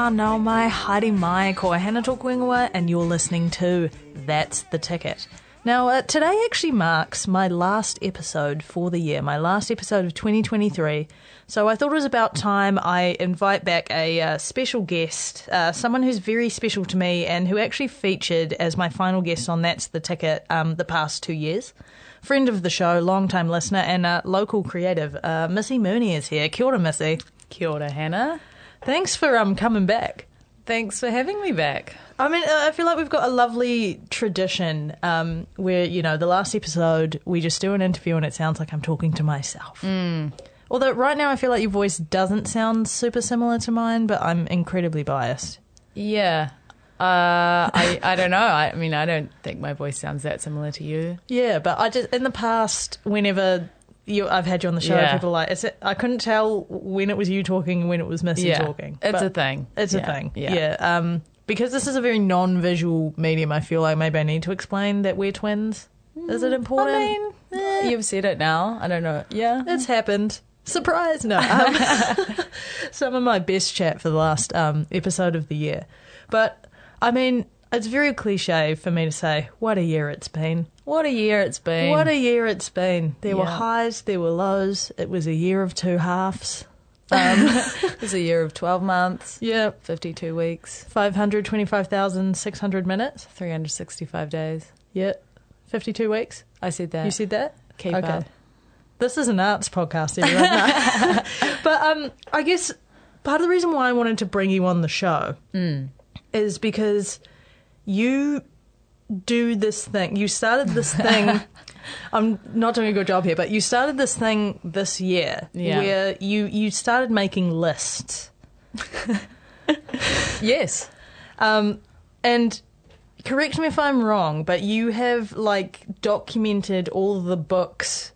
homa nao mai, haere mai, ko tōku ingoa, and you're listening to That's the Ticket. Now, uh, today actually marks my last episode for the year, my last episode of 2023. So I thought it was about time I invite back a uh, special guest, uh, someone who's very special to me and who actually featured as my final guest on That's the Ticket um, the past two years. Friend of the show, long-time listener, and local creative, uh, Missy Mooney is here. Kia ora, Missy. Kia ora, Hannah. Thanks for um coming back. Thanks for having me back. I mean, I feel like we've got a lovely tradition um, where, you know, the last episode we just do an interview and it sounds like I'm talking to myself. Mm. Although right now I feel like your voice doesn't sound super similar to mine, but I'm incredibly biased. Yeah. Uh, I, I don't know. I, mean, I don't think my voice sounds that similar to you. Yeah, but I just in the past, whenever you, I've had you on the show, Yeah. people are like, it, I couldn't tell when it was you talking and when it was Missy Yeah. talking. It's But a thing. It's a thing. Yeah. Yeah. Um, because this is a very non-visual medium, I feel like maybe I need to explain that we're twins. Is it important? I mean, Eh. you've said it now. I don't know. Yeah. It's happened. Surprise! No. Um, some of my best chat for the last um, episode of the year. But, I mean, it's very cliche for me to say, what a year it's been. What a year it's been. What a year it's been. There were Yeah. highs, there were lows. It was a year of two halves. Um, it was a year of 12 months, Yeah. 52 weeks, 525,600 minutes. 365 days. Yeah. 52 weeks. I said that. You said that? Keep okay. up. This is an arts podcast, everyone. No. but um, I guess part of the reason why I wanted to bring you on the show is because you do this thing. You started this thing. I'm not doing a good job here, but you started this thing this year Yeah. where you you started making lists. Yes. Um, and correct me if I'm wrong, but you have like documented all the books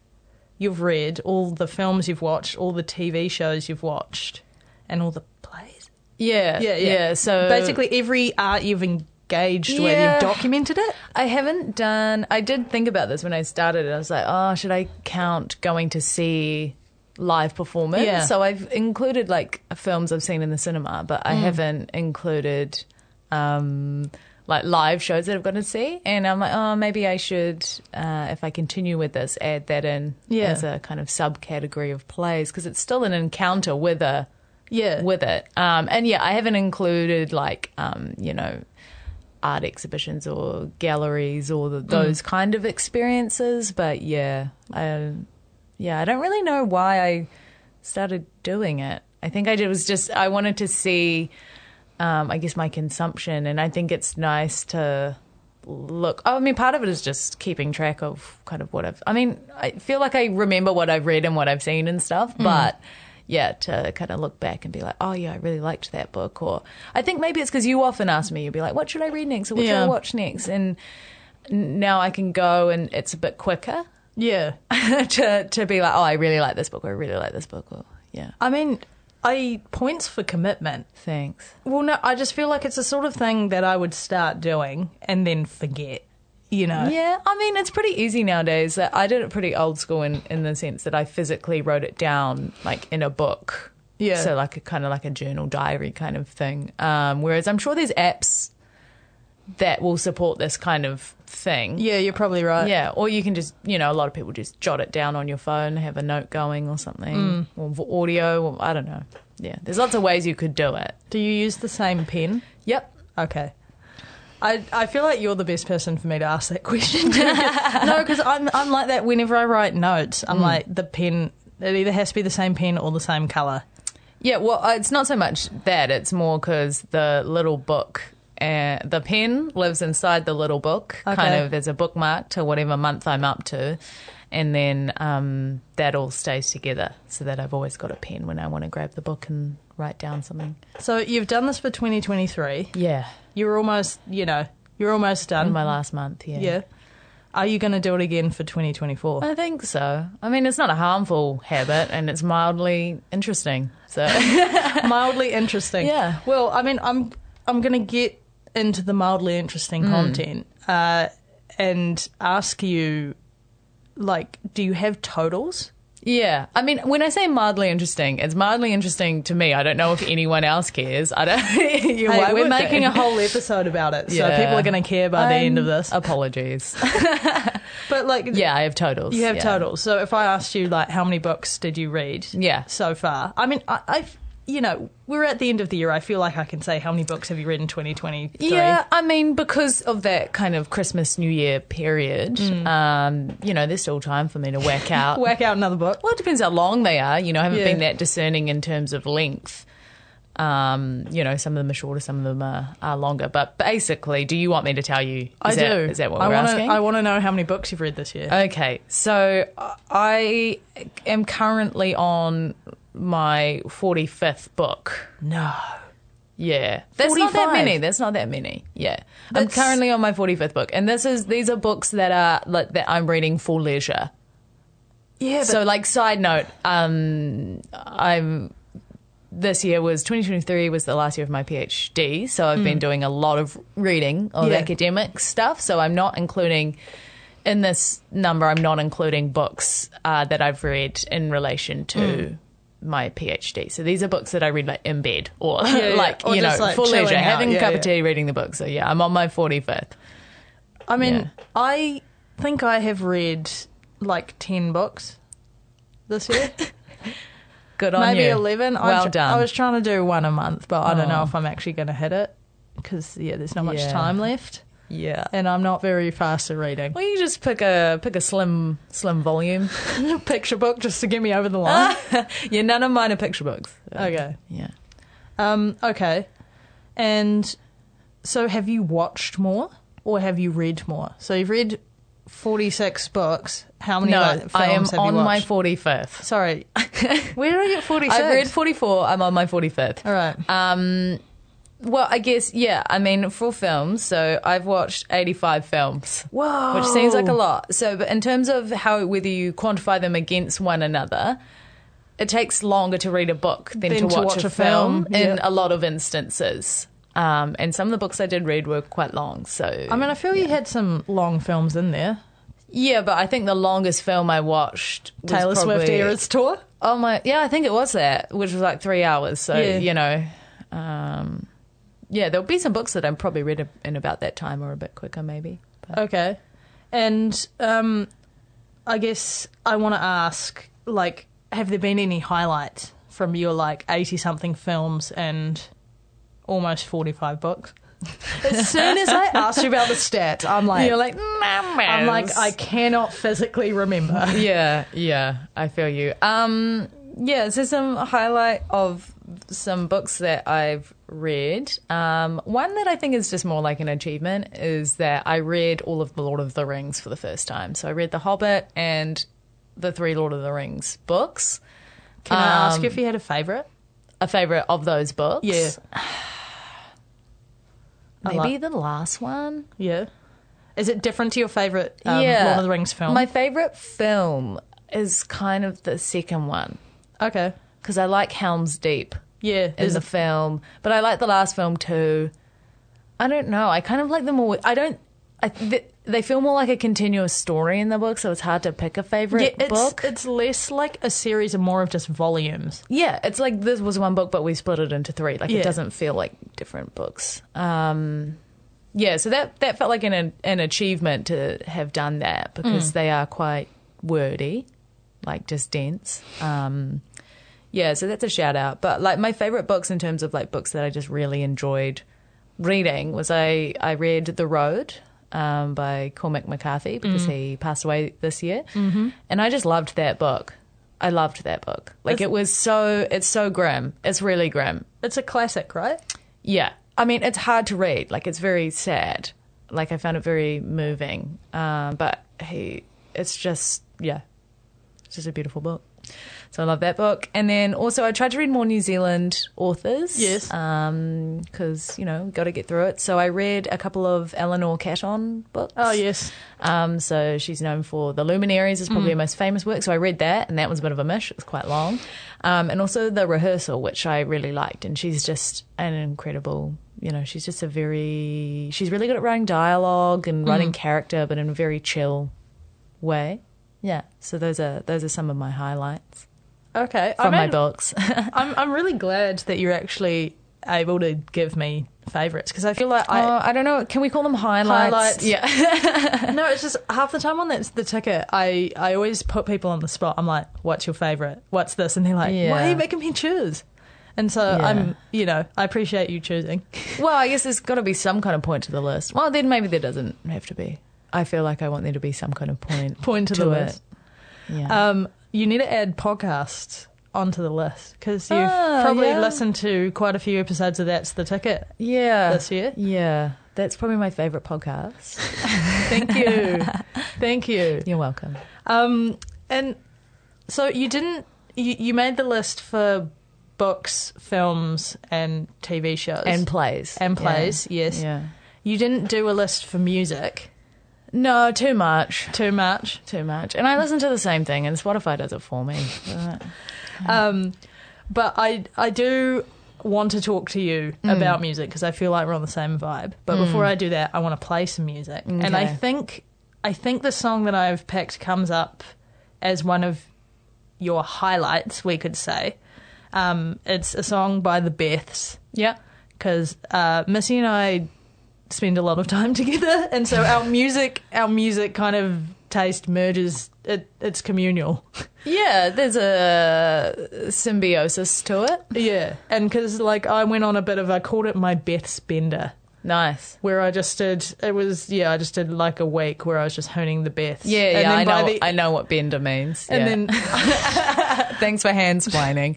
you've read, all the films you've watched, all the TV shows you've watched, and all the plays. Yeah. Yeah. Yeah. So basically, every art you've engaged with, Yeah. you've documented it. I haven't done. I did think about this when I started. I was like, oh, should I count going to see live performance? Yeah. So I've included like films I've seen in the cinema, but Mm. I haven't included um, like live shows that I've gone to see. And I'm like, oh, maybe I should, uh, if I continue with this, add that in Yeah. as a kind of subcategory of plays because it's still an encounter with a Yeah, with it. Um, and yeah, I haven't included like um, you know art exhibitions or galleries or the, those kind of experiences. But yeah, I, yeah, I don't really know why I started doing it. I think I did was just I wanted to see, um, I guess my consumption, and I think it's nice to look. Oh, I mean, part of it is just keeping track of kind of what I've. I mean, I feel like I remember what I've read and what I've seen and stuff, but yeah, to kind of look back and be like, oh yeah, I really liked that book. Or I think maybe it's because you often ask me, you'd be like, what should I read next, or what should I watch next, and now I can go and it's a bit quicker yeah. to to be like, oh, I really like this book, or I really like this book, or yeah, I mean, I points for commitment. thanks. Well, no, I just feel like it's the sort of thing that I would start doing and then forget. You know. Yeah, I mean, it's pretty easy nowadays. I did it pretty old school in, in the sense that I physically wrote it down, like in a book. Yeah. So, like a kind of like a journal diary kind of thing. Um, whereas I'm sure there's apps that will support this kind of thing. Yeah, you're probably right. Yeah, or you can just, you know, a lot of people just jot it down on your phone, have a note going or something, Mm. or audio, or I don't know. Yeah, there's lots of ways you could do it. Do you use the same pen? Yep. Okay. I, I feel like you're the best person for me to ask that question. no, because I'm I'm like that. Whenever I write notes, I'm like the pen. It either has to be the same pen or the same color. Yeah, well, uh, it's not so much that. It's more because the little book, uh, the pen lives inside the little book. Okay. Kind of, there's a bookmark to whatever month I'm up to. and then um, that all stays together so that I've always got a pen when I want to grab the book and write down something. So you've done this for 2023. Yeah, You're almost, you know, you're almost done. my last month. Yeah, yeah. Are you going to do it again for 2024? I think so. I mean, it's not a harmful habit, and it's mildly interesting. So mildly interesting. Yeah. Well, I mean, I'm I'm going to get into the mildly interesting Mm. content uh, and ask you, like, do you have totals? Yeah, I mean, when I say mildly interesting, it's mildly interesting to me. I don't know if anyone else cares. I don't. Hey, we're making they? a whole episode about it, so people are going to care by the end of Um, this. Apologies. But like, yeah, I have totals. you have yeah. totals. So if I asked you, like, how many books did you read? Yeah. So far, I mean, I, I've. You know, we're at the end of the year. I feel like I can say how many books have you read in 2023? Yeah, I mean, because of that kind of Christmas New Year period, Mm. um, you know, there's still time for me to whack out. Work out another book. well, it depends how long they are. You know, I haven't Yeah. been that discerning in terms of length. Um, you know, some of them are shorter, some of them are, are longer. But basically, do you want me to tell you? Is I that, do. Is that what I we're wanna, asking? I want to know how many books you've read this year. Okay, so I am currently on my 45th book. no. Yeah, that's not that many. That's not that many. Yeah, I'm currently on my 45th book, and this is these are books that are like that I'm reading for leisure. Yeah, but So, like, side note, um, I'm this year was 2023 was the last year of my PhD, so I've been doing a lot of reading of. Yeah. academic stuff. So I'm not including in this number. I'm not including books uh, that I've read in relation to. Hmm. My PhD. So these are books that I read like in bed or yeah. like Or you know like, for leisure, out. having Yeah, a cup yeah. of tea, reading the book. So yeah, I'm on my 45th. I mean, yeah. I think I have read like 10 books this year. Good on Maybe you. 11. I Well tr- done. I was trying to do one a month, but I don't know Oh. if I'm actually going to hit it because, yeah, there's not much Yeah. time left. Yeah. And I'm not very fast at reading. Well, you just pick a pick a slim slim volume. Picture book just to get me over the line. yeah, none of mine are picture books. okay. Yeah. Um, okay. And so have you watched more or have you read more? So you've read 46 books. How many No, like, films I am have on you my watched? 45th. Sorry. Where did I get 46? I've read 44. I'm on my 45th. All right. Um, well, I guess yeah. I mean, for films, so I've watched 85 films. Whoa. which seems like a lot. So, but in terms of how whether you quantify them against one another, it takes longer to read a book than, Than to, watch a, film, in yeah. a lot of instances. Um, and some of the books I did read were quite long. So, I mean, I feel you had some long films in there. yeah, but I think the longest film I watched was Taylor Swift probably- Eras Tour. Oh my, yeah, I think it was that, which was like three hours. So Yeah. you know, um, yeah, there'll be some books that I'm probably read in about that time or a bit quicker, maybe. But, Okay. And um, I guess I want to ask, like, have there been any highlights from your like eighty something films and almost forty five books? As soon as I asked you about the stats, I'm like, you're like, I'm like, I cannot physically remember. yeah, yeah, I feel you. Um, yeah, so some highlight of some books that I've read. Um, one that I think is just more like an achievement is that I read all of the Lord of the Rings for the first time. So I read The Hobbit and the three Lord of the Rings books. Can I ask Um, you if you had a favorite? A favorite of those books? Yeah. Maybe the last one. Yeah. Is it different to your favorite um, Lord of the Rings film? My favorite film is kind of the second one okay. because I like Helm's Deep. Yeah. in the a- film, but I like the last film too. I don't know. I kind of like them all. I don't. I, th- they feel more like a continuous story in the book, so it's hard to pick a favorite yeah, it's, book. it's less like a series and more of just volumes. yeah, it's like this was one book, but we split it into three. Like Yeah. it doesn't feel like different books. Um, yeah, so that that felt like an an achievement to have done that because they are quite wordy, like just dense. Um, yeah, so that's a shout out. But like my favorite books in terms of like books that I just really enjoyed reading was I I read The Road um, by Cormac McCarthy because he passed away this year, mm-hmm. and I just loved that book. I loved that book. Like It's- it was so it's so grim. It's really grim. It's a classic, right? Yeah. I mean, it's hard to read. Like, it's very sad. Like, I found it very moving. Um, but he, it's just yeah, it's just a beautiful book. So I love that book. And then also I tried to read more New Zealand authors. Yes. Because, you know, got to get through it. So I read a couple of Eleanor Catton books. Oh yes. Um, so she's known for The Luminaries is probably her most famous work. So I read that, and that was a bit of a mish. It was quite long. Um, and also The Rehearsal, which I really liked. And she's just an incredible, you know, she's just a very, she's really good at writing dialogue and writing character, but in a very chill way. Yeah. So those are those are some of my highlights Okay. from I my mean, books. I'm I'm really glad that you're actually able to give me favorites because I feel like I I, I don't know. Can we call them highlights? Highlights. Yeah. no, it's just half the time on that's the ticket. I I always put people on the spot. I'm like, "What's your favorite? What's this?" And they're like, "Why are you making me choose?" And so Yeah. I'm, you know, I appreciate you choosing. well, I guess there's got to be some kind of point to the list. Well, then maybe there doesn't have to be. I feel like I want there to be some kind of point. Point to, the To list. it. Yeah. Um, you need to add podcasts onto the list because you've Oh, probably yeah. listened to quite a few episodes of That's the Ticket. yeah. this year? Yeah. That's probably my favorite podcast. Thank you, thank you. You're welcome. Um, and so you didn't, you, you made the list for books, films, and TV shows And plays. and Yeah. plays. Yes, Yeah. you didn't do a list for music. No, too much. Too much. Too much. And I listen to the same thing, and Spotify does it for me. But- Um, but I I do want to talk to you Mm. about music because I feel like we're on the same vibe. But before I do that, I want to play some music, and I think I think the song that I've picked comes up as one of your highlights. We could say um, it's a song by the Beths yeah. because uh, Missy and I spend a lot of time together, and so our music our music kind of taste merges. It, it's communal. Yeah, there's a uh, symbiosis to it. Yeah, and because like I went on a bit of I called it my Beths bender, Nice. where I just did it was yeah I just did like a week where I was just honing the Beths. Yeah, and yeah, I know. the- I know what bender means. and yeah. then thanks for handsplaining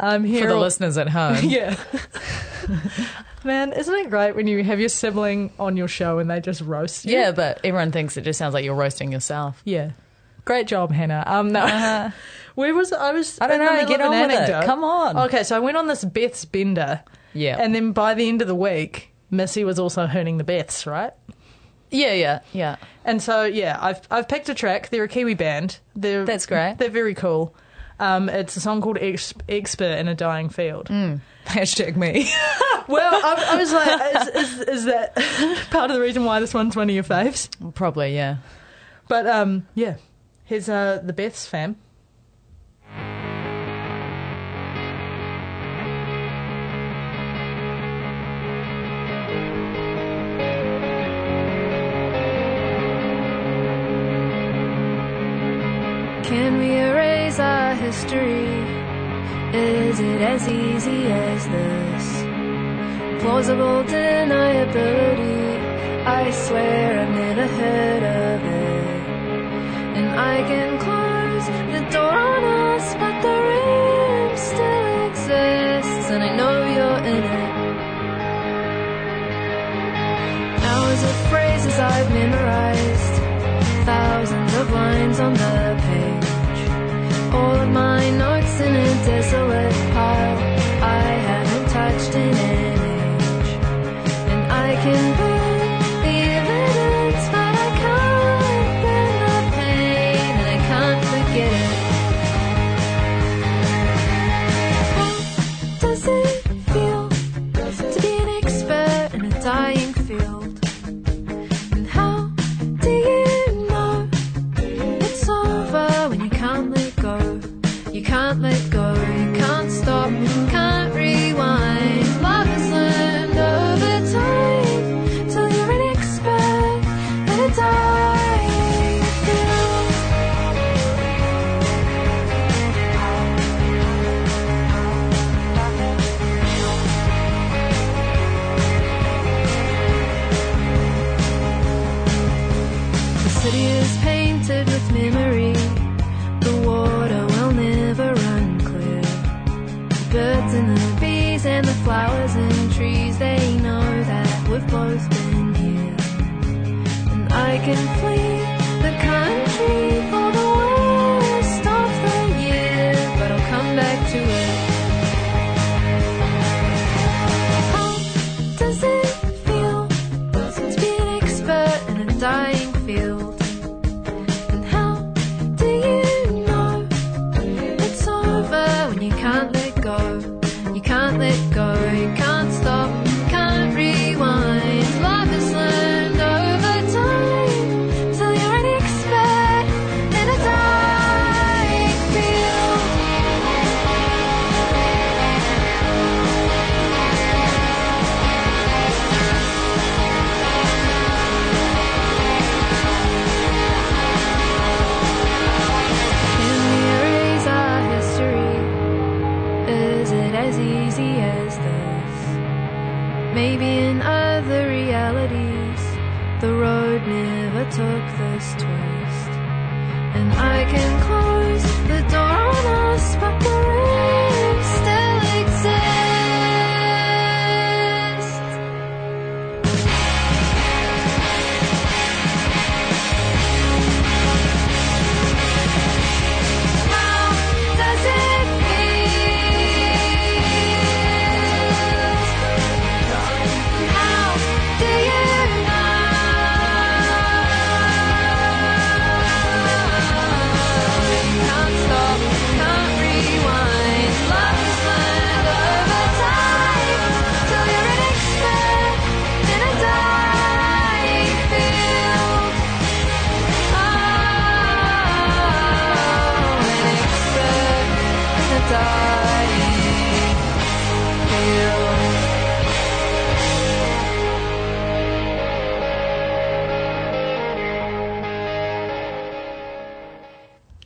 I'm here for the all- listeners at home. Yeah. Man, isn't it great when you have your sibling on your show and they just roast you? Yeah, but everyone thinks it just sounds like you're roasting yourself. Yeah. Great job, Hannah. Um, no. Where was I? Was Uh-huh. I don't know, get of an on with it. Come on. Okay, so I went on this Beths bender, Yeah. and then by the end of the week, Missy was also hooning the Beths, right? yeah, yeah, yeah. And so yeah, I've I've picked a track. They're a Kiwi band. They're That's great. They're very cool. Um, it's a song called Ex- "Expert in a Dying Field." Mm. Hashtag me. Well, I, I was like, is, is, is that part of the reason why this one's one of your faves? Probably, yeah. But um, yeah, here's uh, the Beths fam. Can we erase our history? Is it as easy as this? Plausible deniability. I swear I've never heard of it. And I can close the door on us, but the room still exists, and I know you're in it. Hours of phrases I've memorized, thousands of lines on the page. All of my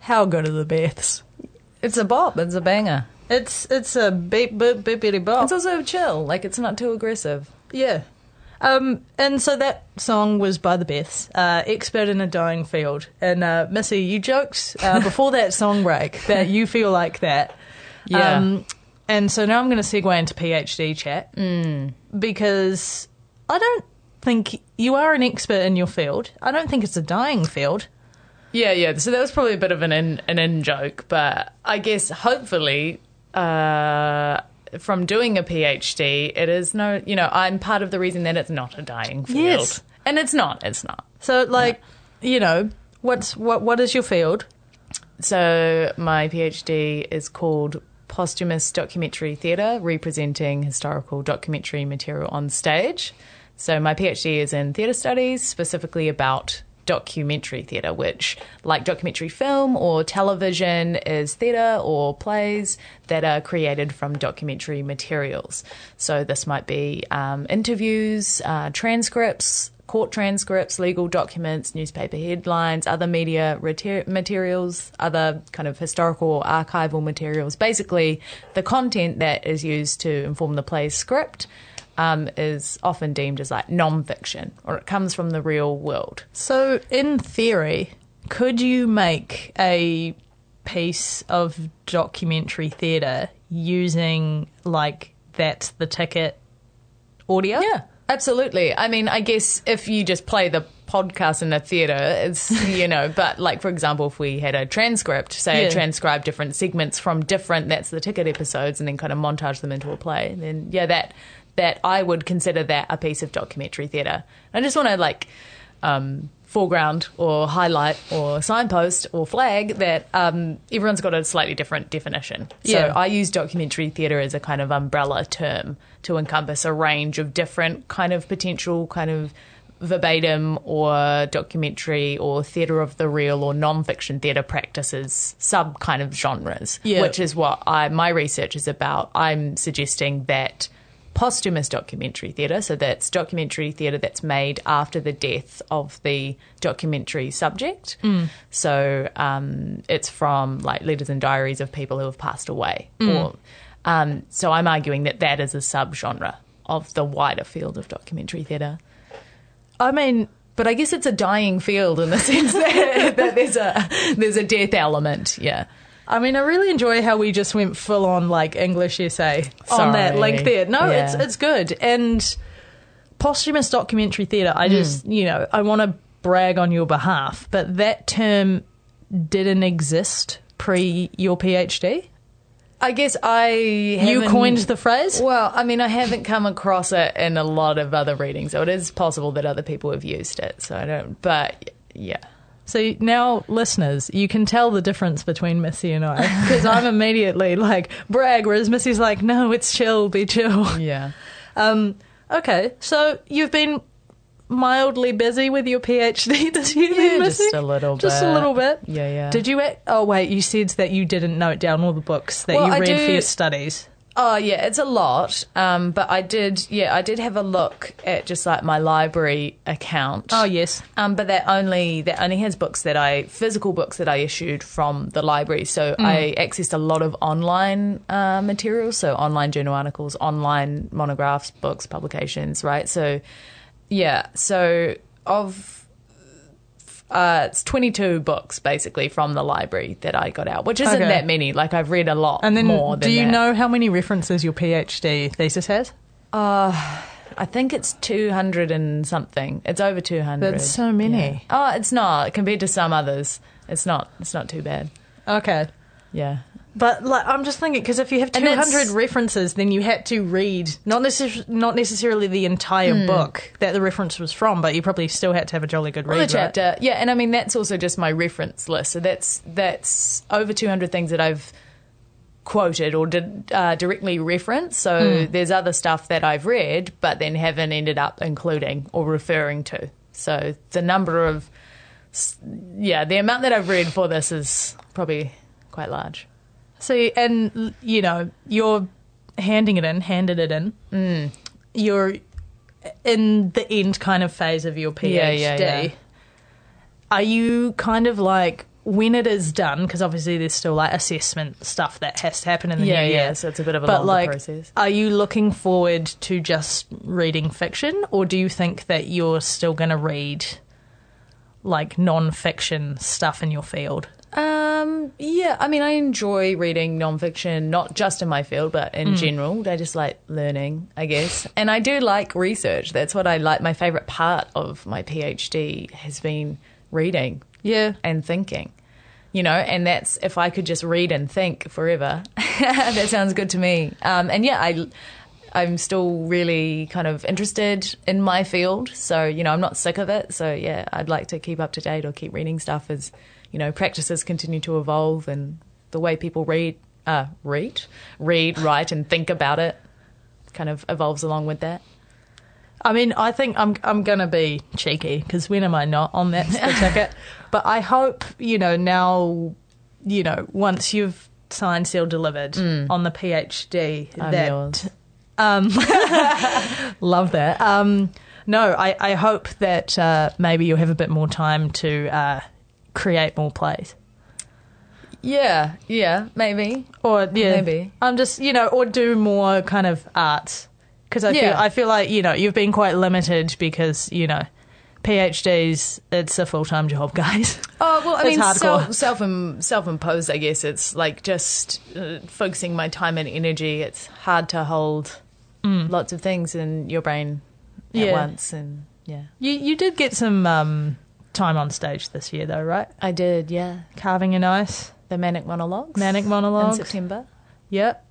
How good are the Beths? It's a bop. It's a banger. It's it's a beep boop beepity bop. It's also chill. Like it's not too aggressive. Yeah. Um, and so that song was by the Beths, uh, Expert in a Dying Field. And uh, Missy, you joked uh, before that song break that you feel like that. Yeah. Um, and so now I'm going to segue into PhD chat because I don't think you are an expert in your field. I don't think it's a dying field. Yeah, yeah. So that was probably a bit of an in, an in joke, but I guess hopefully uh, from doing a PhD, it is no, you know, I'm part of the reason that it's not a dying field. Yes. And it's not, it's not. So, like, you know, what's what? What is your field? So my PhD is called Posthumous Documentary Theatre, representing historical documentary material on stage. So my PhD is in theatre studies, specifically about documentary theatre, which, like documentary film or television, is theatre or plays that are created from documentary materials. So this might be um, interviews, uh, transcripts, court transcripts, legal documents, newspaper headlines, other media mater- materials, other kind of historical or archival materials. Basically, the content that is used to inform the play's script um, is often deemed as like non-fiction, or it comes from the real world. So, in theory, could you make a piece of documentary theatre using like that's the ticket audio? Yeah, absolutely. I mean, I guess if you just play the podcast in the theatre, it's, you know, but like, for example, if we had a transcript, say Yeah. I transcribe different segments from different, that's the ticket episodes, and then kind of montage them into a play, then yeah, that, that I would consider that a piece of documentary theatre. I just want to like, um, foreground or highlight or signpost or flag that um, everyone's got a slightly different definition. Yeah. So I use documentary theatre as a kind of umbrella term to encompass a range of different kind of potential kind of verbatim or documentary or theatre of the real or non-fiction theatre practices sub kind of genres Yeah. which is what I my research is about I'm suggesting that posthumous documentary theatre. So that's documentary theatre that's made after the death of the documentary subject. So um, it's from like letters and diaries of people who have passed away. Or um, so I'm arguing that that is a subgenre of the wider field of documentary theatre. I mean, but I guess it's a dying field in the sense that, that there's a there's a death element. Yeah. I mean, I really enjoy how we just went full on like English essay on that link there. No, it's Yeah. it's good. And posthumous documentary theatre, I just Hmm. you know I want to brag on your behalf, but that term didn't exist pre your PhD. I guess I You coined the phrase. Well, I mean, I haven't come across it in a lot of other readings, so it is possible that other people have used it. So I don't. But yeah. So now, listeners, you can tell the difference between Missy and I because I'm immediately like brag, whereas Missy's like, no, it's chill, be chill. Yeah. Um, okay, so you've been mildly busy with your PhD this year, Yeah, Missy? just a little Just a bit. little bit. Yeah, yeah. Did you? Oh wait, you said that you didn't note down all the books that Well, you read for your studies. Oh yeah, it's a lot. Um, but I did, yeah, I did have a look at just like my library account. Oh, yes. Um, but that only that only has books that I physical books that I issued from the library. So I accessed a lot of online uh, materials, so online journal articles, online monographs, books, publications. Right. So yeah. So of uh, it's 22 books basically from the library that I got out, which isn't Okay. that many. Like I've read a lot And then, more than do you that. know how many references your PhD thesis has? I think it's 200 and something. It's over 200. That's so many. Yeah. Oh, it's not compared to some others. It's not. It's not too bad. Okay. Yeah. But like, I'm just thinking because if you have And 200 that's- references, then you had to read not necess- not necessarily the entire Hmm. book that the reference was from, but you probably still had to have a jolly good Well, read. the chapter. Yeah, and I mean that's also just my reference list. So that's that's over 200 things that I've quoted or did, uh, directly referenced. So Hmm. there's other stuff that I've read, but then haven't ended up including or referring to. So the number of s- yeah, the amount that I've read for this is probably quite large. See, and you know, you're handing it in, handed it in. Mm. You're in the end kind of phase of your PhD. Yeah, yeah, yeah. Are you kind of like when it is done? Because obviously there's still like assessment stuff that has to happen in the Yeah, new yeah. year. So it's a bit of a but like, process. are you looking forward to just reading fiction, or do you think that you're still going to read like non-fiction stuff in your field? Um, yeah, I mean, I enjoy reading nonfiction, not just in my field, but in general. I just like learning, I guess. And I do like research. That's what I like. My favorite part of my PhD has been reading Yeah, and thinking, you know, and that's if I could just read and think forever, that sounds good to me. Um, and yeah, I. I'm still really kind of interested in my field, so you know I'm not sick of it. So yeah, I'd like to keep up to date or keep reading stuff as you know practices continue to evolve and the way people read, uh, read, read, write, and think about it kind of evolves along with that. I mean, I think I'm I'm gonna be cheeky because when am I not on that ticket? But I hope you know now, you know, once you've signed, sealed, delivered on the PhD, I'm that yours. um, love that. Um, no, I I hope that uh, maybe you'll have a bit more time to uh, create more plays. Yeah, yeah, maybe. or yeah, Maybe. I'm just you know, or do more kind of arts because I feel I feel like you know you've been quite limited because you know PhDs it's a full time job, guys. Oh well, I It's mean, hardcore. self self self imposed. I guess it's like just uh, focusing my time and energy. It's hard to hold lots of things in your brain at Yeah. once, and yeah, You you did get some um, time on stage this year though, right? I did. Yeah, Carving in ice, the manic monologues. manic Monologues. in. September. Yep,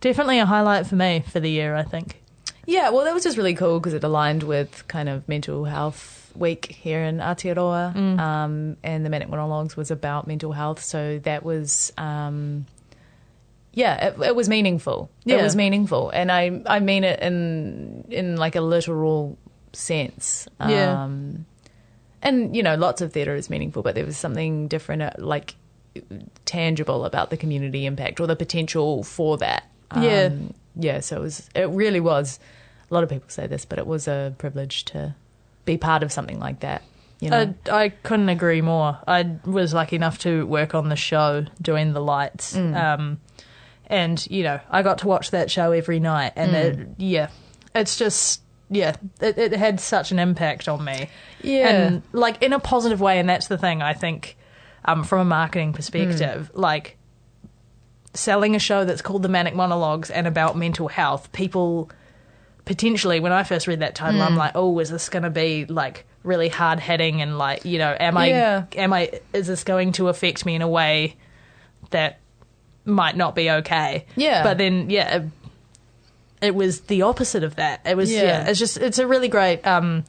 definitely a highlight for me for the year. I think. Yeah, well, that was just really cool because it aligned with kind of mental health week here in Aotearoa, um, and the Manic Monologues was about mental health, so that was, um, yeah, it, it was meaningful. Yeah. It was meaningful, and I I mean it in in like a literal sense. Yeah. And you know, lots of theatre is meaningful, but there was something different, uh, like tangible about the community impact or the potential for that. Yeah. Um, yeah. So it was. It really was. A lot of people say this, but it was a privilege to be part of something like that. You know. I, I couldn't agree more. I was lucky enough to work on the show doing the lights. Mm. Um, and, you know, I got to watch that show every night. And, Mm. it, yeah, it's just, yeah, it, it had such an impact on me. Yeah. And, like, in a positive way. And that's the thing, I think, um, from a marketing perspective. Mm. Like, selling a show that's called The Manic Monologues and about mental health, people potentially when I first read that title, Hmm. I'm like, oh, is this going to be like really hard hitting and like, you know, am I, Yeah. am I, is this going to affect me in a way that might not be okay? Yeah. But then, yeah, it was the opposite of that. It was, yeah. Yeah. it's just, it's a really great um,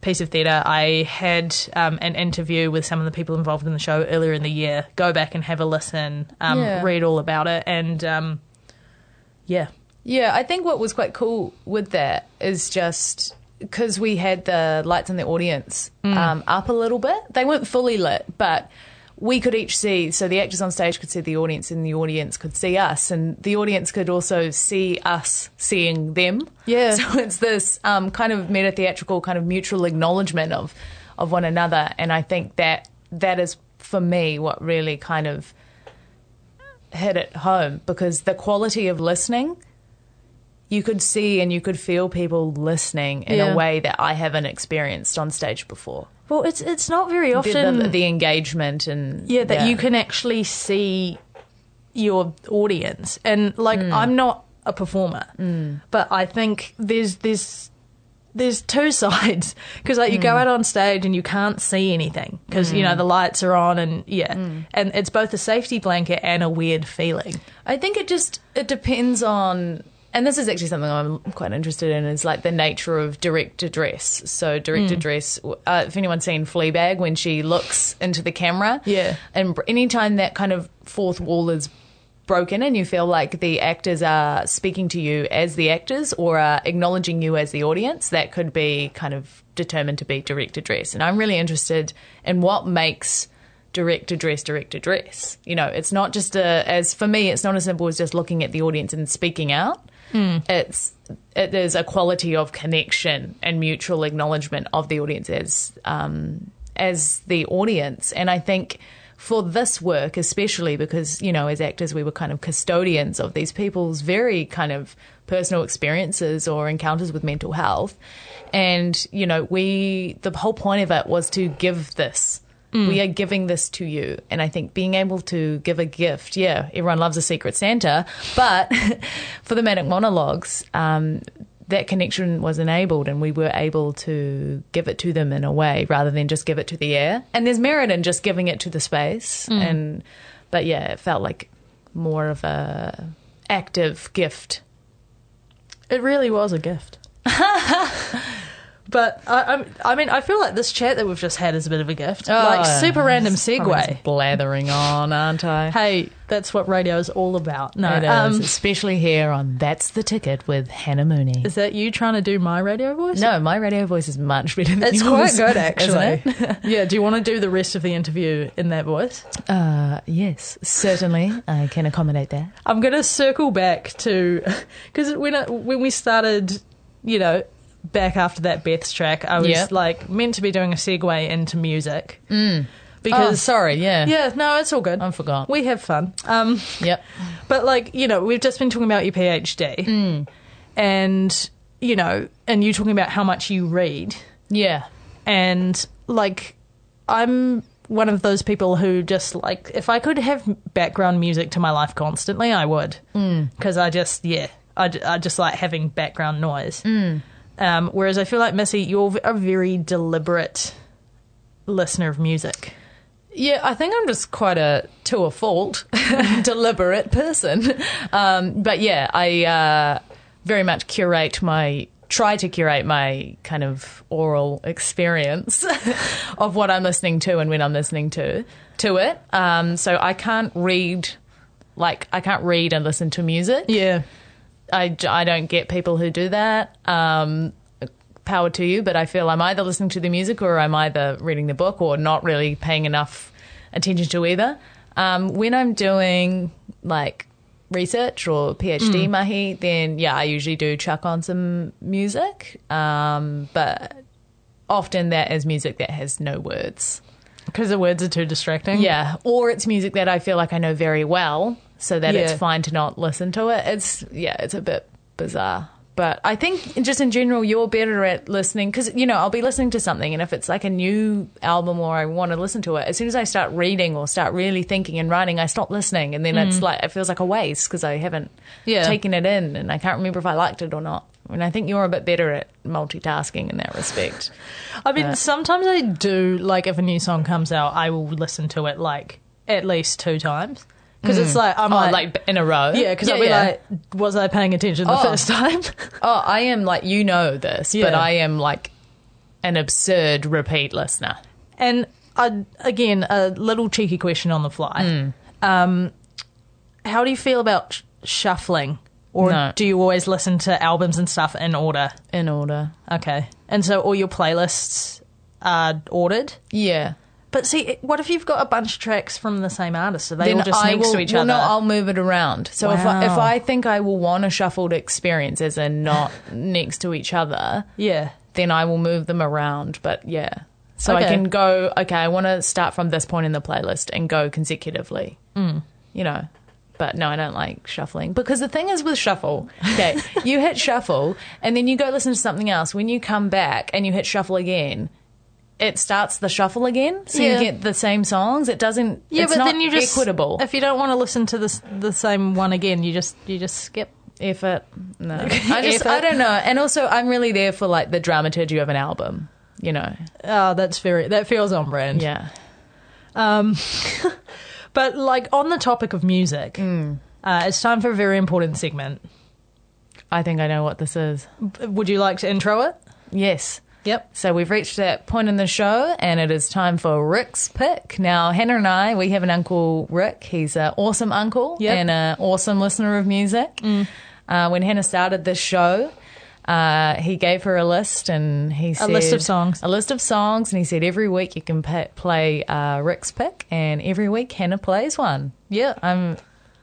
piece of theatre. I had um, an interview with some of the people involved in the show earlier in the year. Go back and have a listen, um, Yeah. read all about it, and um, yeah, Yeah, I think what was quite cool with that is just because we had the lights in the audience um, up a little bit. They weren't fully lit, but we could each see, so the actors on stage could see the audience, and the audience could see us, and the audience could also see us seeing them. Yeah. So it's this um, kind of meta theatrical, kind of mutual acknowledgement of of one another, and I think that that is for me what really kind of hit it home because the quality of listening you could see and you could feel people listening in Yeah. a way that I haven't experienced on stage before. Well, it's it's not very often. the, the engagement and yeah, that you can actually see your audience, and like hmm. I'm not a performer, hmm. but I think there's there's there's two sides. Because like you go hmm. out on stage and you can't see anything because you know the lights are on and yeah, and it's both a safety blanket and a weird feeling. I think it just it depends on and this is actually something I'm quite interested in is like the nature of direct address. So direct address, uh, if anyone's seen Fleabag when she looks into the camera, Yeah. and anytime that kind of fourth wall is broken and you feel like the actors are speaking to you as the actors or are acknowledging you as the audience, that could be kind of determined to be direct address. And I'm really interested in what makes direct address direct address. You know, it's not just a as for me, it's not as simple as just looking at the audience and speaking out. It's it is a quality of connection and mutual acknowledgement of the audience as um, as the audience. And I think for this work, especially because you know, as actors, we were kind of custodians of these people's very kind of personal experiences or encounters with mental health. And you know, we the whole point of it was to give this. We are giving this to you. And I think being able to give a gift, yeah, everyone loves a secret Santa, but for the Manic Monologues, um, that connection was enabled and we were able to give it to them in a way rather than just give it to the air. And there's merit in just giving it to the space. And, but yeah, it felt like more of a active gift. It really was a gift. but I, I'm- mean, I feel like this chat that we've just had is a bit of a gift. like Oh, super random segue. just blathering on, aren't I? Hey, that's what radio is all about. No, It is, um, especially here on That's the Ticket with Hannah Mooney. is that you trying to do my radio voice? No, my radio voice is much better than It's yours. quite good, actually. yeah, do you want to do the rest of the interview in that voice? Uh, yes, certainly. I can accommodate that. I'm going to circle back to because when I, when we started, you know, back after that Beths track, I was Yep. like meant to be doing a segue into music mm. oh, because sorry, yeah. yeah, no, it's all good. I forgot. We have fun. Um, Yep. but like you know, we've just been talking about your PhD, mm. and you know, and you talking about how much you read. Yeah. and like i'm one of those people who just like if i could have background music to my life constantly i would mm. because i just yeah I, I just like having background noise um, whereas i feel like missy you're a very deliberate listener of music Yeah, I think I'm just quite a, to a fault, deliberate person. Um, but yeah, I uh, very much curate my, try to curate my kind of oral experience of what I'm listening to and when I'm listening to to it. Um, so I can't read, like, I can't read and listen to music. yeah I, I don't get people who do that. Um, power to you, but I feel I'm either listening to the music or I'm either reading the book or not really paying enough attention to either. Um, when I'm doing like research or PhD mahi, then yeah, I usually do chuck on some music. Um, but often that is music that has no words. because the words are too distracting Yeah, or it's music that I feel like I know very well, so that it's fine to not listen to it. It's yeah, it's a bit bizarre. But I think just in general, you're better at listening because you know I'll be listening to something, and if it's like a new album or I want to listen to it, as soon as I start reading or start really thinking and writing, I stop listening, and then it's mm. like it feels like a waste because I haven't Yeah. taken it in, and I can't remember if I liked it or not. And I think you're a bit better at multitasking in that respect. I mean, sometimes I do like if a new song comes out, I will listen to it like at least two times because it's like I'm Oh, like, like in a row? yeah, because I'll be like, was I paying attention the Oh. first time? Oh, I am like you know this, but I am like an absurd repeat listener. and uh, again, a little cheeky question on the fly. Hmm. Um, how do you feel about sh- shuffling, or No. do you always listen to albums and stuff in order? In order. Okay, and so all your playlists are ordered. Yeah. But see, what if you've got a bunch of tracks from the same artist? Are they all then just I next will, to each well, other? No, I'll move it around. So if I, if I think I will want a shuffled experience, as in not next to each other, yeah. then I will move them around. But yeah, so I can go. Okay, I want to start from this point in the playlist and go consecutively. Mm. You know. But no, I don't like shuffling because the thing is with shuffle, okay, you hit shuffle and then you go listen to something else. When you come back and you hit shuffle again, it starts the shuffle again, so Yeah. you get the same songs. It doesn't. Yeah, it's but not then you just equitable. If you don't want to listen to this the same one again, you just you just skip. effort. No, I just I don't know. And also, I'm really there for like the dramaturgy of an album. You know, Oh, that's very that feels on brand. yeah. Um, but like on the topic of music, Mm. uh, it's time for a very important segment. I think I know what this is. Would you like to intro it? Yes. Yep. So we've reached that point in the show, and it is time for Rick's pick. Now, Hannah and I, we have an uncle Rick. He's an awesome uncle Yep. and an awesome listener of music. Uh, when Hannah started this show, uh, he gave her a list, and he said a list of songs. a list of songs, and he said every week you can pa play uh, Rick's pick, and every week Hannah plays one. Yeah. I'm.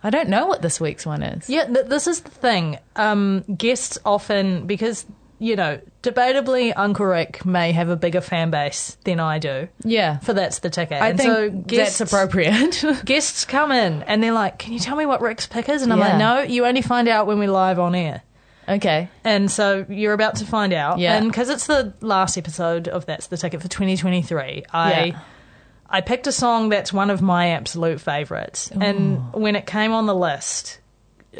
I don't know what this week's one is. Yeah, th- this is the thing. Um, guests often, because, you know, debatably, Uncle Rick may have a bigger fan base than I do. Yeah, For That's the Ticket. I And think so guests, that's appropriate. Guests come in and they're like, Can you tell me what Rick's pick is? And I'm Yeah. like, No, you only find out when we're live on air. okay. And so you're about to find out. Yeah. And because it's the last episode of That's the Ticket for 2023, I. Yeah. I picked a song that's one of my absolute favourites. And oh. when it came on the list,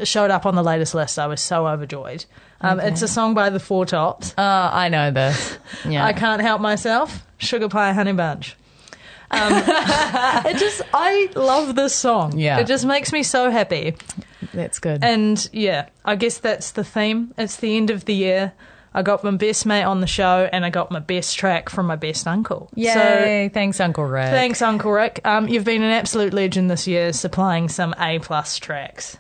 showed up on the latest list, I was so overjoyed. Um, It's a song by the Four Tops. Oh, I know this. Yeah. I can't help myself. Sugar Pie Honey Bunch. Um, it just, I love this song. Yeah. It just makes me so happy. That's good. And yeah, I guess that's the theme. It's the end of the year. I got my best mate on the show, and I got my best track from my best uncle. So Yay! Thanks, Uncle Rick. thanks, Uncle Rick. Um, you've been an absolute legend this year, supplying some A plus tracks.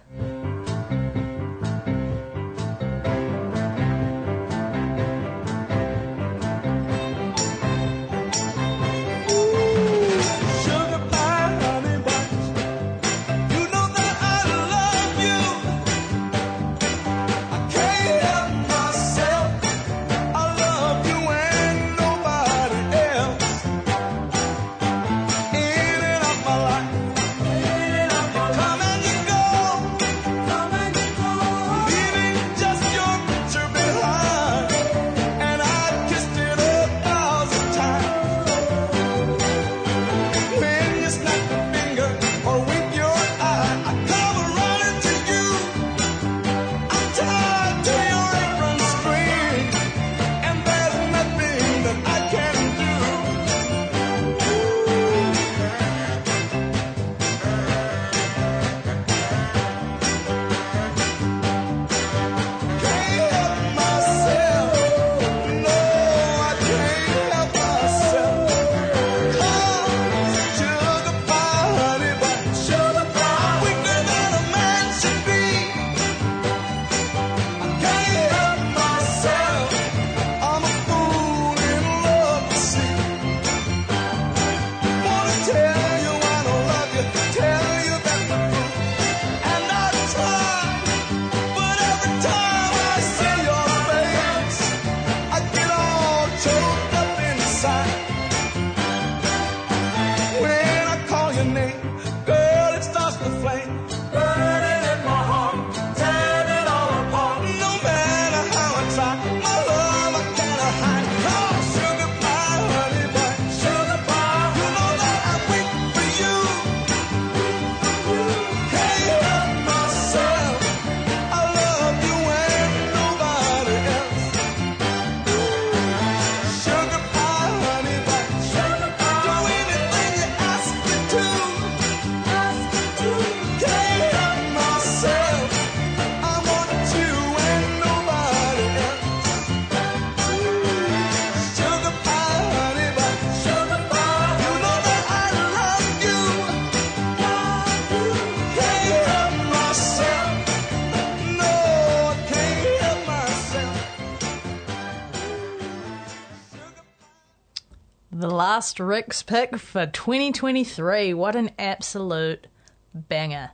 Last Rick's pick for 2023. What an absolute banger.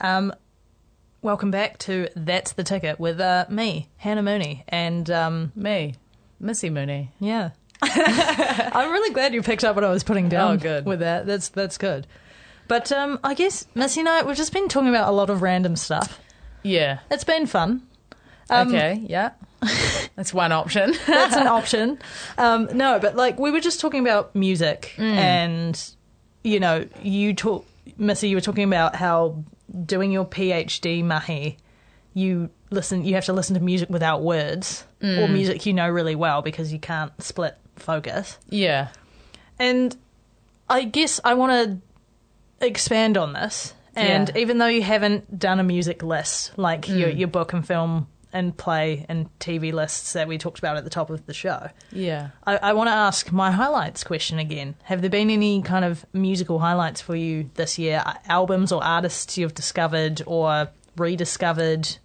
Um, welcome back to That's the Ticket with uh, me, Hannah Mooney. And um, Me, Missy Mooney. yeah. I'm really glad you picked up what I was putting down Oh, good. with that. That's that's good. But um, I guess Missy and I we've just been talking about a lot of random stuff. Yeah. It's been fun. Um, okay. Yeah. That's one option. that's an option. Um, no, but like we were just talking about music, Mm. and you know, you talk, Missy, you were talking about how doing your PhD mahi, you listen, you have to listen to music without words Mm. or music you know really well because you can't split focus. yeah. And I guess I want to expand on this. And Yeah. even though you haven't done a music list like your Mm. your book and film and play and TV lists that we talked about at the top of the show, Yeah. I, I want to ask my highlights question again. Have there been any kind of musical highlights for you this year? Albums or artists you've discovered or rediscovered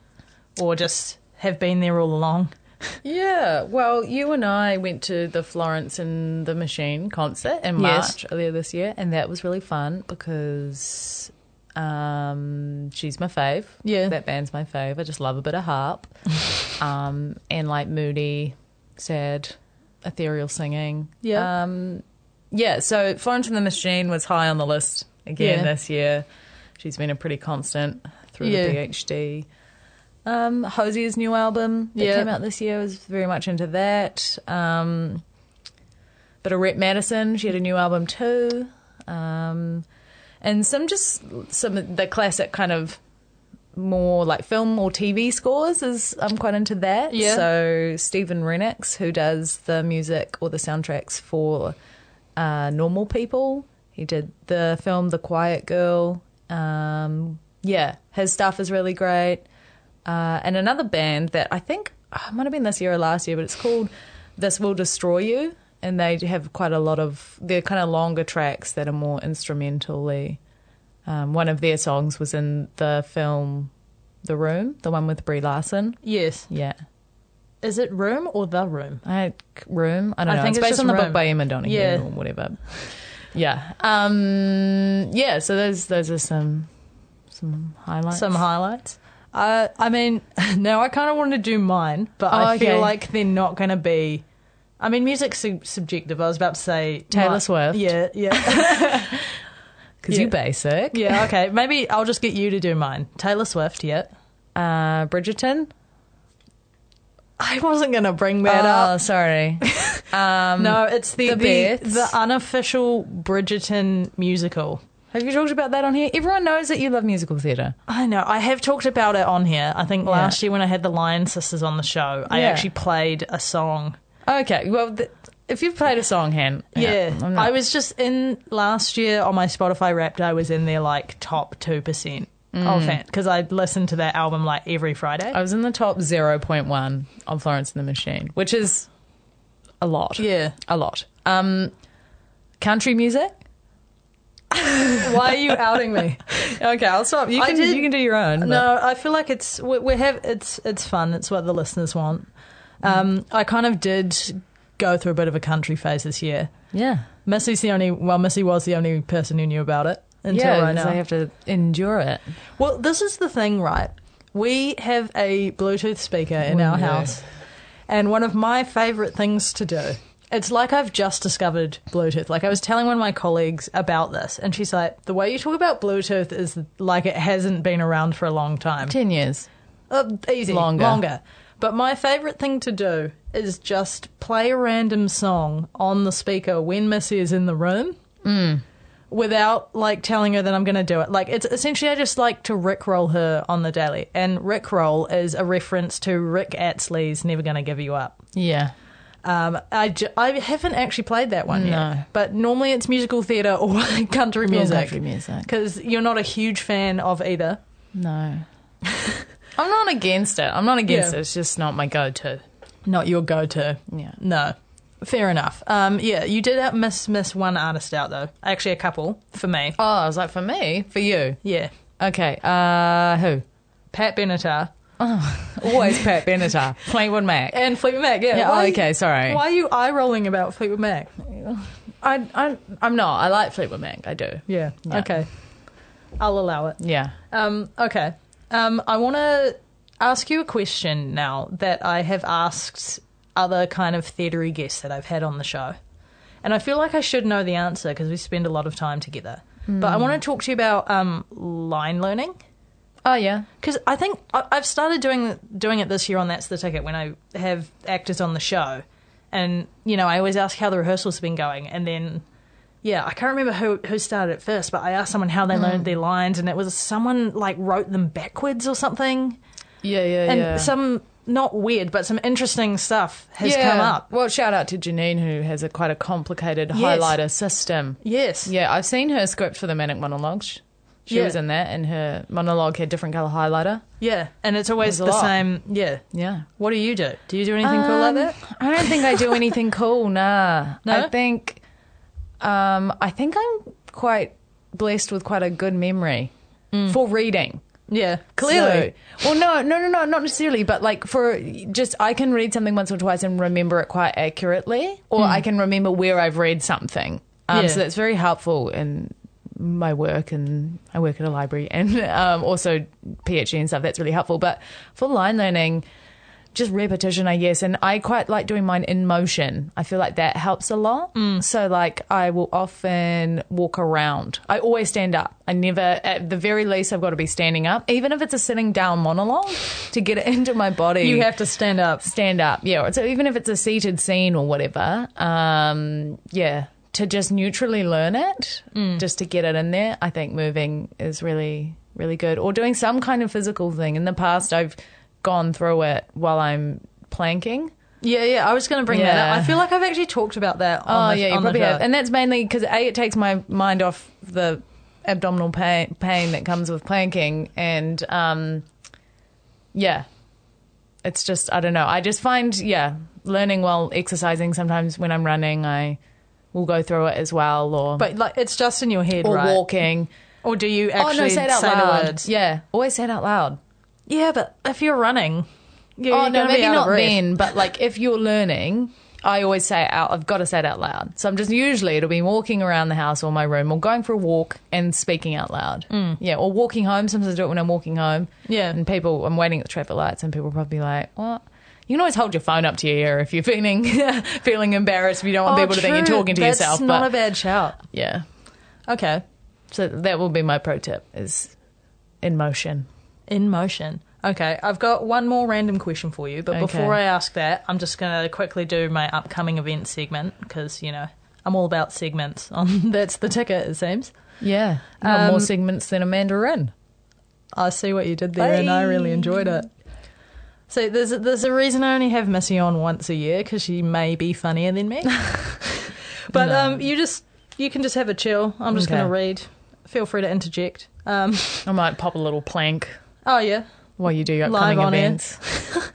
or just have been there all along? Yeah, well, you and I went to the Florence and the Machine concert in Yes. March earlier this year, and that was really fun because um, she's my fave. Yeah. that band's my fave. I just love a bit of harp, um, and like moody, sad, ethereal singing. Yeah. um, yeah. So Florence and the Machine was high on the list again Yeah. this year. She's been a pretty constant through Yeah. the PhD. Um, Hozier's new album that Yeah. came out this year was very much into that. Um, but a Rhett Madison, she had a new album too. Um, and some just some of the classic kind of more like film or TV scores is I'm quite into that. Yeah. So Stephen Rennicks, who does the music or the soundtracks for uh, Normal People, he did the film The Quiet Girl. Um, yeah, his stuff is really great. Uh, and another band that I think oh, might have been this year or last year, but it's called This Will Destroy You. And they have quite a lot of, they're kind of longer tracks that are more instrumentally. Um, one of their songs was in the film The Room, the one with Brie Larson. Yes. Yeah. Is it Room or The Room? I, room. I don't I know. think it's it's based on the Room. book by Emma Donoghue Yeah. or whatever. Yeah. Um, yeah. So those those are some some highlights. Some highlights. Uh, I mean, now I kind of want to do mine, but I Oh, feel okay. like they're not going to be. I mean, music's sub- subjective. I was about to say Taylor Swift. Yeah, yeah, because Yeah. you're basic. yeah. Okay, maybe I'll just get you to do mine. Taylor Swift. Yeah. Uh, Bridgerton. I wasn't going to bring that oh, up. sorry. Um, No, it's the The the, the unofficial Bridgerton musical. Have you talked about that on here? Everyone knows that you love musical theatre. I know. I have talked about it on here. I think Yeah. last year when I had the Lion Sisters on the show, I Yeah. actually played a song Okay, well, th- if you've played a song, Hen. Yeah, I'm not- I was just in last year on my Spotify Wrapped. I was in their like top two percent of fan because I listened to that album like every Friday. I was in the top zero point one on Florence and the Machine, which is a lot. yeah, a lot. Um, country music. why are you outing me? Okay, I'll stop. You I can did- you can do your own. but- no, I feel like it's we, we have it's it's fun. It's what the listeners want. Um, I kind of did go through a bit of a country phase this year. Yeah, Missy's the only well, Missy was the only person who knew about it until yeah. right now. I have to endure it. Well, this is the thing, right? We have a Bluetooth speaker in We our house, and one of my favorite things to do. It's like I've just discovered Bluetooth. Like I was telling one of my colleagues about this, and she's like, "The way you talk about Bluetooth is like it hasn't been around for a long time. Ten years. Uh, easy, Longer. longer." But my favorite thing to do is just play a random song on the speaker when Missy is in the room without like telling her that I'm going to do it. Like it's essentially I just like to rickroll her on the daily. And rickroll is a reference to Rick Astley's Never Gonna Give You Up. Yeah. Um, I, ju- I haven't actually played that one No. yet, but normally it's musical theatre or country music. country music. Because you're not a huge fan of either. No. I'm not against it. I'm not against Yeah. it. It's just not my go-to. Not your go-to. Yeah. No. Fair enough. Um, yeah, you did out miss miss one artist out though. Actually, a couple for me. Oh, I was like, for me, for you. Yeah, Okay. Uh, who? Pat Benatar Oh, Always Pat Benatar, Fleetwood Mac. and Fleetwood Mac. Yeah. Yeah, oh, okay, sorry. Why are you eye rolling about Fleetwood Mac? I, I, I'm not. I like Fleetwood Mac. I do. Yeah. Yeah. Okay. I'll allow it. Yeah. Um, okay. Um, I want to ask you a question now that I have asked other kind of theatery guests that I've had on the show. And I feel like I should know the answer because we spend a lot of time together. But I want to talk to you about um, line learning. Oh yeah. Because I think I- I've started doing doing it this year on That's the Ticket when I have actors on the show, and you know I always ask how the rehearsals have been going, and then yeah I can't remember who who started it first, but I asked someone how they learned their lines, and it was someone like wrote them backwards or something, Yeah, yeah, yeah. and yeah. some not weird but some interesting stuff has yeah. come up. Well, shout out to Janine who has a quite a complicated Yes. highlighter system. Yes, Yeah, I've seen her script for the Manic Monologues. She Yeah. was in that, and her monologue had different color highlighter. yeah, and it's always There's the same. Yeah. Yeah. What do you do? Do you do anything cool like Um, that? I don't think I do anything cool. Nah. No? I think, um, I think I'm quite blessed with quite a good memory for reading. Yeah, clearly. So- well, no, no, no, no, not necessarily, but like for just I can read something once or twice and remember it quite accurately, or I can remember where I've read something. Um, Yeah. So that's very helpful in my work, and I work at a library, and um, also PhD and stuff. That's really helpful. But for line learning, just repetition, I guess. And I quite like doing mine in motion. I feel like that helps a lot. So, like, I will often walk around. I always stand up. I never, at the very least, I've got to be standing up, even if it's a sitting down monologue to get it into my body. You have to stand up. stand up. Yeah. So, even if it's a seated scene or whatever, um, yeah, to just neutrally learn it, just to get it in there, I think moving is really, really good. Or doing some kind of physical thing. In the past, I've gone through it while I'm planking. Yeah, yeah. I was going to bring that up. I feel like I've actually talked about that. Oh the, yeah, you probably have, and that's mainly because a it takes my mind off the abdominal pain pain that comes with planking, and um, yeah, it's just I don't know. I just find yeah, learning while exercising. Sometimes when I'm running, I will go through it as well, or But like, it's just in your head, or right? walking. Or do you Oh actually no, say it out the loud. words? Yeah, always say it out loud. Yeah, but if you're running, you're, oh no, maybe not then, but like if you're learning, I always say it out. I've got to say it out loud. So I'm just usually it'll be walking around the house or my room, or going for a walk and speaking out loud. Yeah, or walking home. Sometimes I do it when I'm walking home. Mm. Yeah. and people, I'm waiting at the traffic lights, and people will probably be like, "What?" You can always hold your phone up to your ear if you're feeling feeling embarrassed. If you don't want Oh, people to think you're talking to That's yourself, not but a bad shout. yeah. Okay, So that will be my pro tip: is in motion. In motion. Okay, I've got one more random question for you, but Okay. before I ask that, I'm just going to quickly do my upcoming event segment because you know I'm all about segments. On that's the ticket, it seems. Yeah, you got Um, more segments than a mandarin. I see what you did there, and I really enjoyed it. So there's a, there's a reason I only have Missy on once a year because she may be funnier than me. but um, you just you can just have a chill. I'm just going to read. Feel free to interject. Um, I might pop a little plank oh yeah. while you do your Live upcoming on events.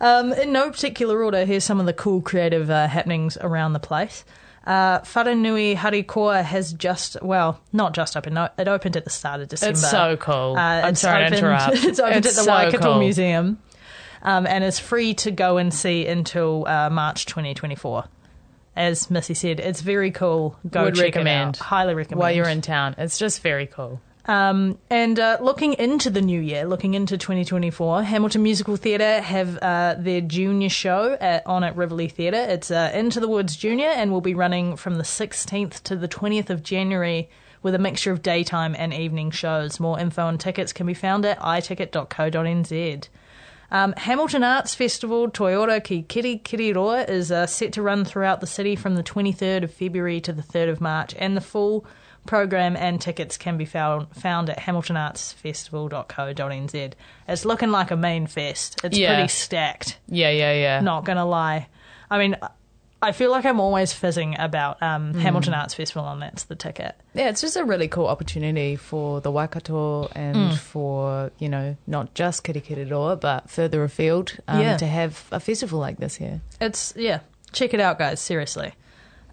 Um, in no particular order, here's some of the cool creative uh, happenings around the place. Uh, Wharenui Harikoa has just, well, not just opened, it opened at the start of December. It's so cool. Uh, I'm it's sorry opened, to interrupt. It's opened It's at the so Waikato cool. Museum um, and is free to go and see until uh, March 2024. As Missy said, it's very cool. Go Would recommend. Highly recommend. While you're in town, it's just very cool. Um, and uh, looking into the new year, looking into 2024, Hamilton Musical Theatre have uh, their junior show at, on at Riverlea Theatre. It's uh, Into the Woods Junior and will be running from the 16th to the 20th of January with a mixture of daytime and evening shows. More info and tickets can be found at iticket.co.nz. Um, Hamilton Arts Festival Toyota Ki Kiri Kiriroa is uh, set to run throughout the city from the 23rd of February to the 3rd of March, and the full program and tickets can be found found at hamiltonartsfestival.co.nz. It's looking like a main fest. It's Yeah. pretty stacked. Yeah, yeah, yeah. Not gonna lie. I mean, I feel like I'm always fizzing about um, Mm. Hamilton Arts Festival, and that's the ticket. Yeah, it's just a really cool opportunity for the Waikato and Mm. for, you know, not just Kirikiriroa, but further afield um, Yeah. to have a festival like this here. It's yeah, check it out, guys. Seriously.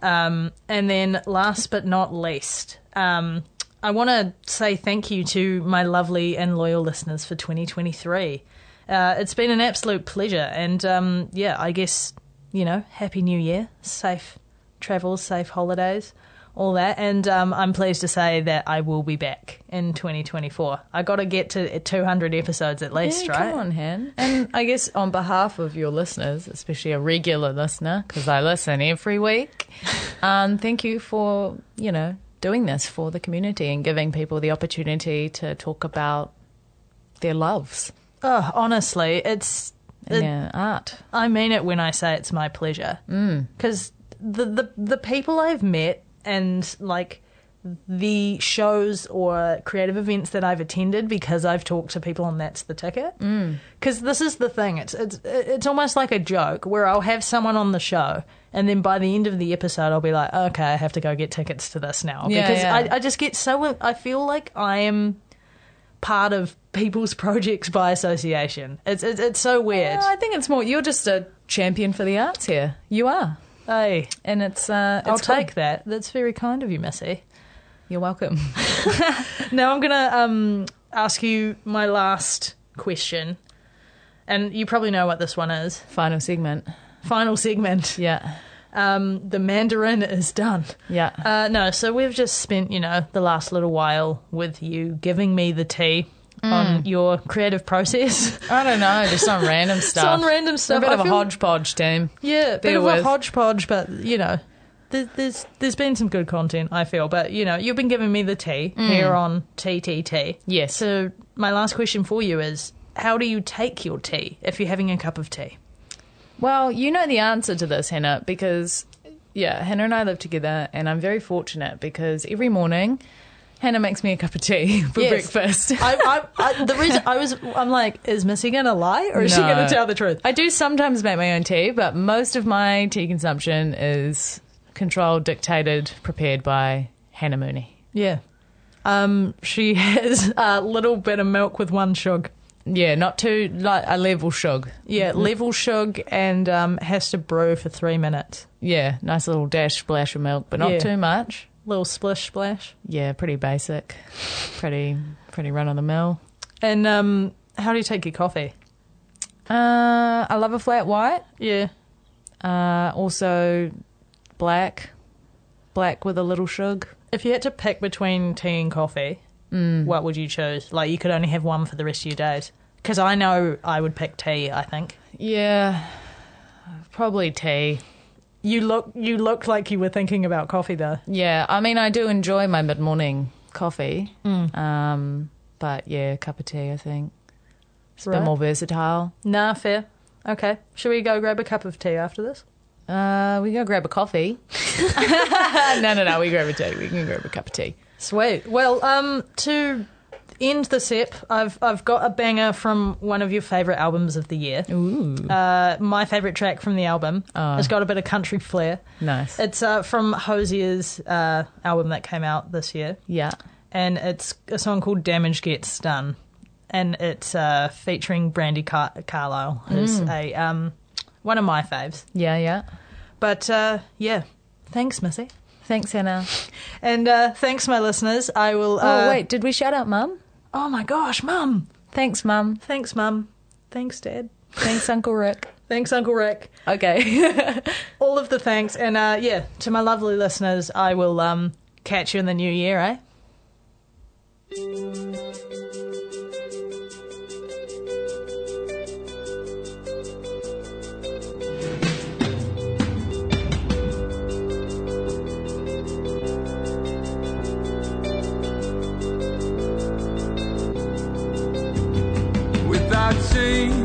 Um, and then last but not least, um, I want to say thank you to my lovely and loyal listeners for 2023. Uh, it's been an absolute pleasure, and um, yeah, I guess you know, happy New Year, safe travels, safe holidays, all that. And um, I'm pleased to say that I will be back in 2024. I got to get to 200 episodes at least, Yeah, right? Come on, Han. And I guess on behalf of your listeners, especially a regular listener, because I listen every week, um, thank you for, you know, doing this for the community and giving people the opportunity to talk about their loves Oh, honestly, it's. it- their art. I mean it when I say it's my pleasure. Because the, the the people I've met and like the shows or creative events that I've attended because I've talked to people and that's the ticket. Mm. Because this is the thing. It's it's it's almost like a joke where I'll have someone on the show. And then by the end of the episode, I'll be like, okay, I have to go get tickets to this now. Yeah, because yeah. I, I just get so, I feel like I am part of people's projects by association. It's, it's, it's so weird. I think it's more, you're just a champion for the arts here. You are. Hey, And it's, uh, I'll it's good. take that. That's very kind of you, Missy. You're welcome. Now I'm gonna um, ask you my last question, and you probably know what this one is. Final segment. Final segment. Yeah. Um, the Mandarin is done. Yeah. Uh, no, so we've just spent, you know, the last little while with you giving me the tea on mm. your creative process. I don't know, just some random stuff. on random We're stuff. A bit I of a hodgepodge team. Yeah, a bit of a hodgepodge, but you know, there, there's there's been some good content. I feel, but you know, you've been giving me the tea mm. here on TTT. Yes. So my last question for you is: How do you take your tea if you're having a cup of tea? Well, you know the answer to this, Hannah, because yeah, Hannah and I live together, and I'm very fortunate because every morning Hannah makes me a cup of tea for Yes. breakfast. I, I, I, the reason I was, I'm like, is Missy gonna lie or is she No. gonna tell the truth? I do sometimes make my own tea, but most of my tea consumption is controlled, dictated, prepared by Hannah Mooney. Yeah. Um, she has a little bit of milk with one shug. Yeah, not too like a level shug. Yeah, level shug and um, has to brew for three minutes. Yeah, nice little dash splash of milk, but not Yeah. too much. Little splish splash. Yeah, pretty basic, pretty pretty run of the mill. And um, how do you take your coffee? Uh, I love a flat white. Yeah. Uh, also black, black with a little shug. If you had to pick between tea and coffee, what would you choose? Like, you could only have one for the rest of your days. Because I know I would pick tea. I think Yeah, probably tea. You look you looked like you were thinking about coffee though. Yeah, I mean I do enjoy my mid morning coffee. Um, but yeah, cup of tea. I think it's a bit more versatile. Nah, fair. Okay, should we go grab a cup of tea after this? Uh, we go grab a coffee. no, no, no. We grab a tea. We can grab a cup of tea. Sweet. Well, um, to end the sip, I've I've got a banger from one of your favourite albums of the year. Ooh, Uh, my favourite track from the album. Oh. It's got a bit of country flair. nice. It's uh, from Hozier's uh, album that came out this year, yeah. and it's a song called "Damage Gets Done," and it's uh, featuring Brandi Car- Carlile, who's a um, one of my faves. Yeah, yeah. But uh, yeah, thanks, Missy, Thanks, Anna. and uh, thanks, my listeners. I will. Oh, Uh, wait. Did we shout out Mum? Oh my gosh, Mum! Thanks, Mum. Thanks, Mum. Thanks, Dad. Thanks, Uncle Rick. Thanks, Uncle Rick. Okay. All of the thanks, and uh, yeah, to my lovely listeners, I will um, catch you in the new year, eh? Without